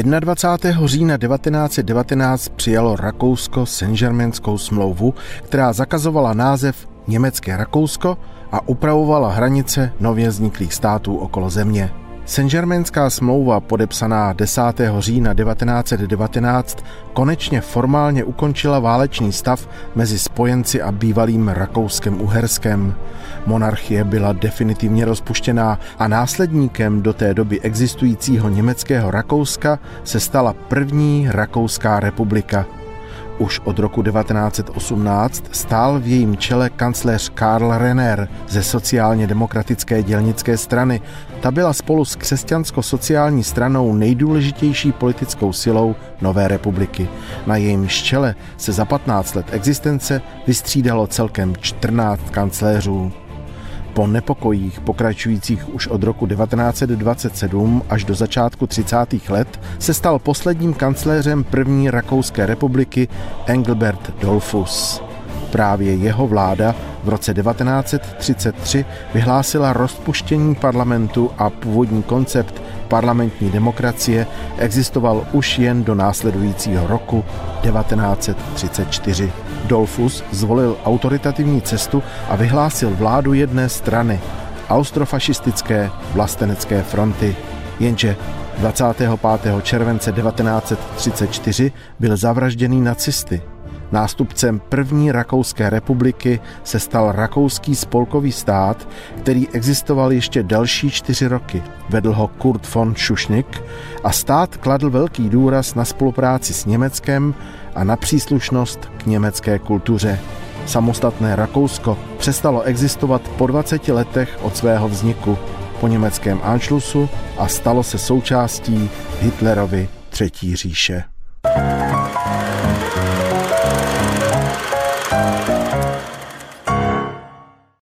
21. října 1919 přijalo Rakousko Saint-Germainskou smlouvu, která zakazovala název Německé Rakousko a upravovala hranice nově vzniklých států okolo země. Saint-Germainská smlouva, podepsaná 10. října 1919, konečně formálně ukončila válečný stav mezi spojenci a bývalým Rakouskem-Uherskem. Monarchie byla definitivně rozpuštěná a následníkem do té doby existujícího německého Rakouska se stala první Rakouská republika – už od roku 1918 stál v jejím čele kancléř Karl Renner ze sociálně demokratické dělnické strany. Ta byla spolu s křesťansko-sociální stranou nejdůležitější politickou silou Nové republiky. Na jejím čele se za 15 let existence vystřídalo celkem 14 kancléřů. Po nepokojích pokračujících už od roku 1927 až do začátku 30. let se stal posledním kancléřem první Rakouské republiky Engelbert Dollfuss. Právě jeho vláda v roce 1933 vyhlásila rozpuštění parlamentu a původní koncept parlamentní demokracie existoval už jen do následujícího roku 1934. Dolfus zvolil autoritativní cestu a vyhlásil vládu jedné strany, austrofašistické vlastenecké fronty. Jenže 25. července 1934 byl zavražděný nacisty. Nástupcem první Rakouské republiky se stal Rakouský spolkový stát, který existoval ještě další čtyři roky. Vedl ho Kurt von Schuschnigg a stát kladl velký důraz na spolupráci s Německem a na příslušnost k německé kultuře. Samostatné Rakousko přestalo existovat po 20 letech od svého vzniku po německém Anschlussu a stalo se součástí Hitlerovy Třetí říše.